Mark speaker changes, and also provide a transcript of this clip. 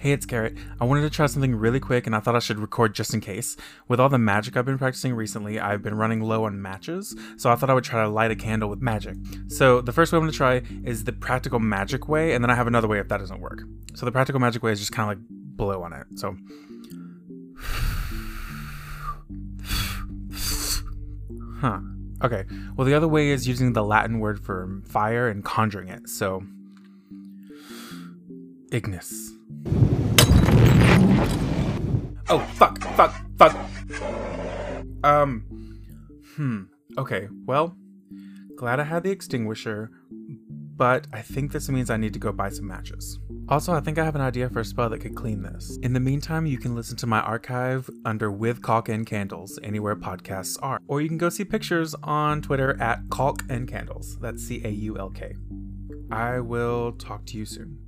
Speaker 1: Hey, it's Garrett. I wanted to try something really quick and I thought I should record just in case. With all the magic I've been practicing recently, I've been running low on matches, so I thought I would try to light a candle with magic. So, the first way I'm going to try is the practical magic way, and then I have another way if that doesn't work. So, the practical magic way is just kind of like blow on it. So, huh. Okay. Well, the other way is using the Latin word for fire and conjuring it. So, Ignis. Oh, fuck, fuck, fuck. Um, hmm. Okay, well, glad I had the extinguisher, but I think this means I need to go buy some matches. Also, I think I have an idea for a spell that could clean this. In the meantime, you can listen to my archive under With Caulk and Candles anywhere podcasts are, or you can go see pictures on Twitter at Caulk and Candles. That's C A U L K. I will talk to you soon.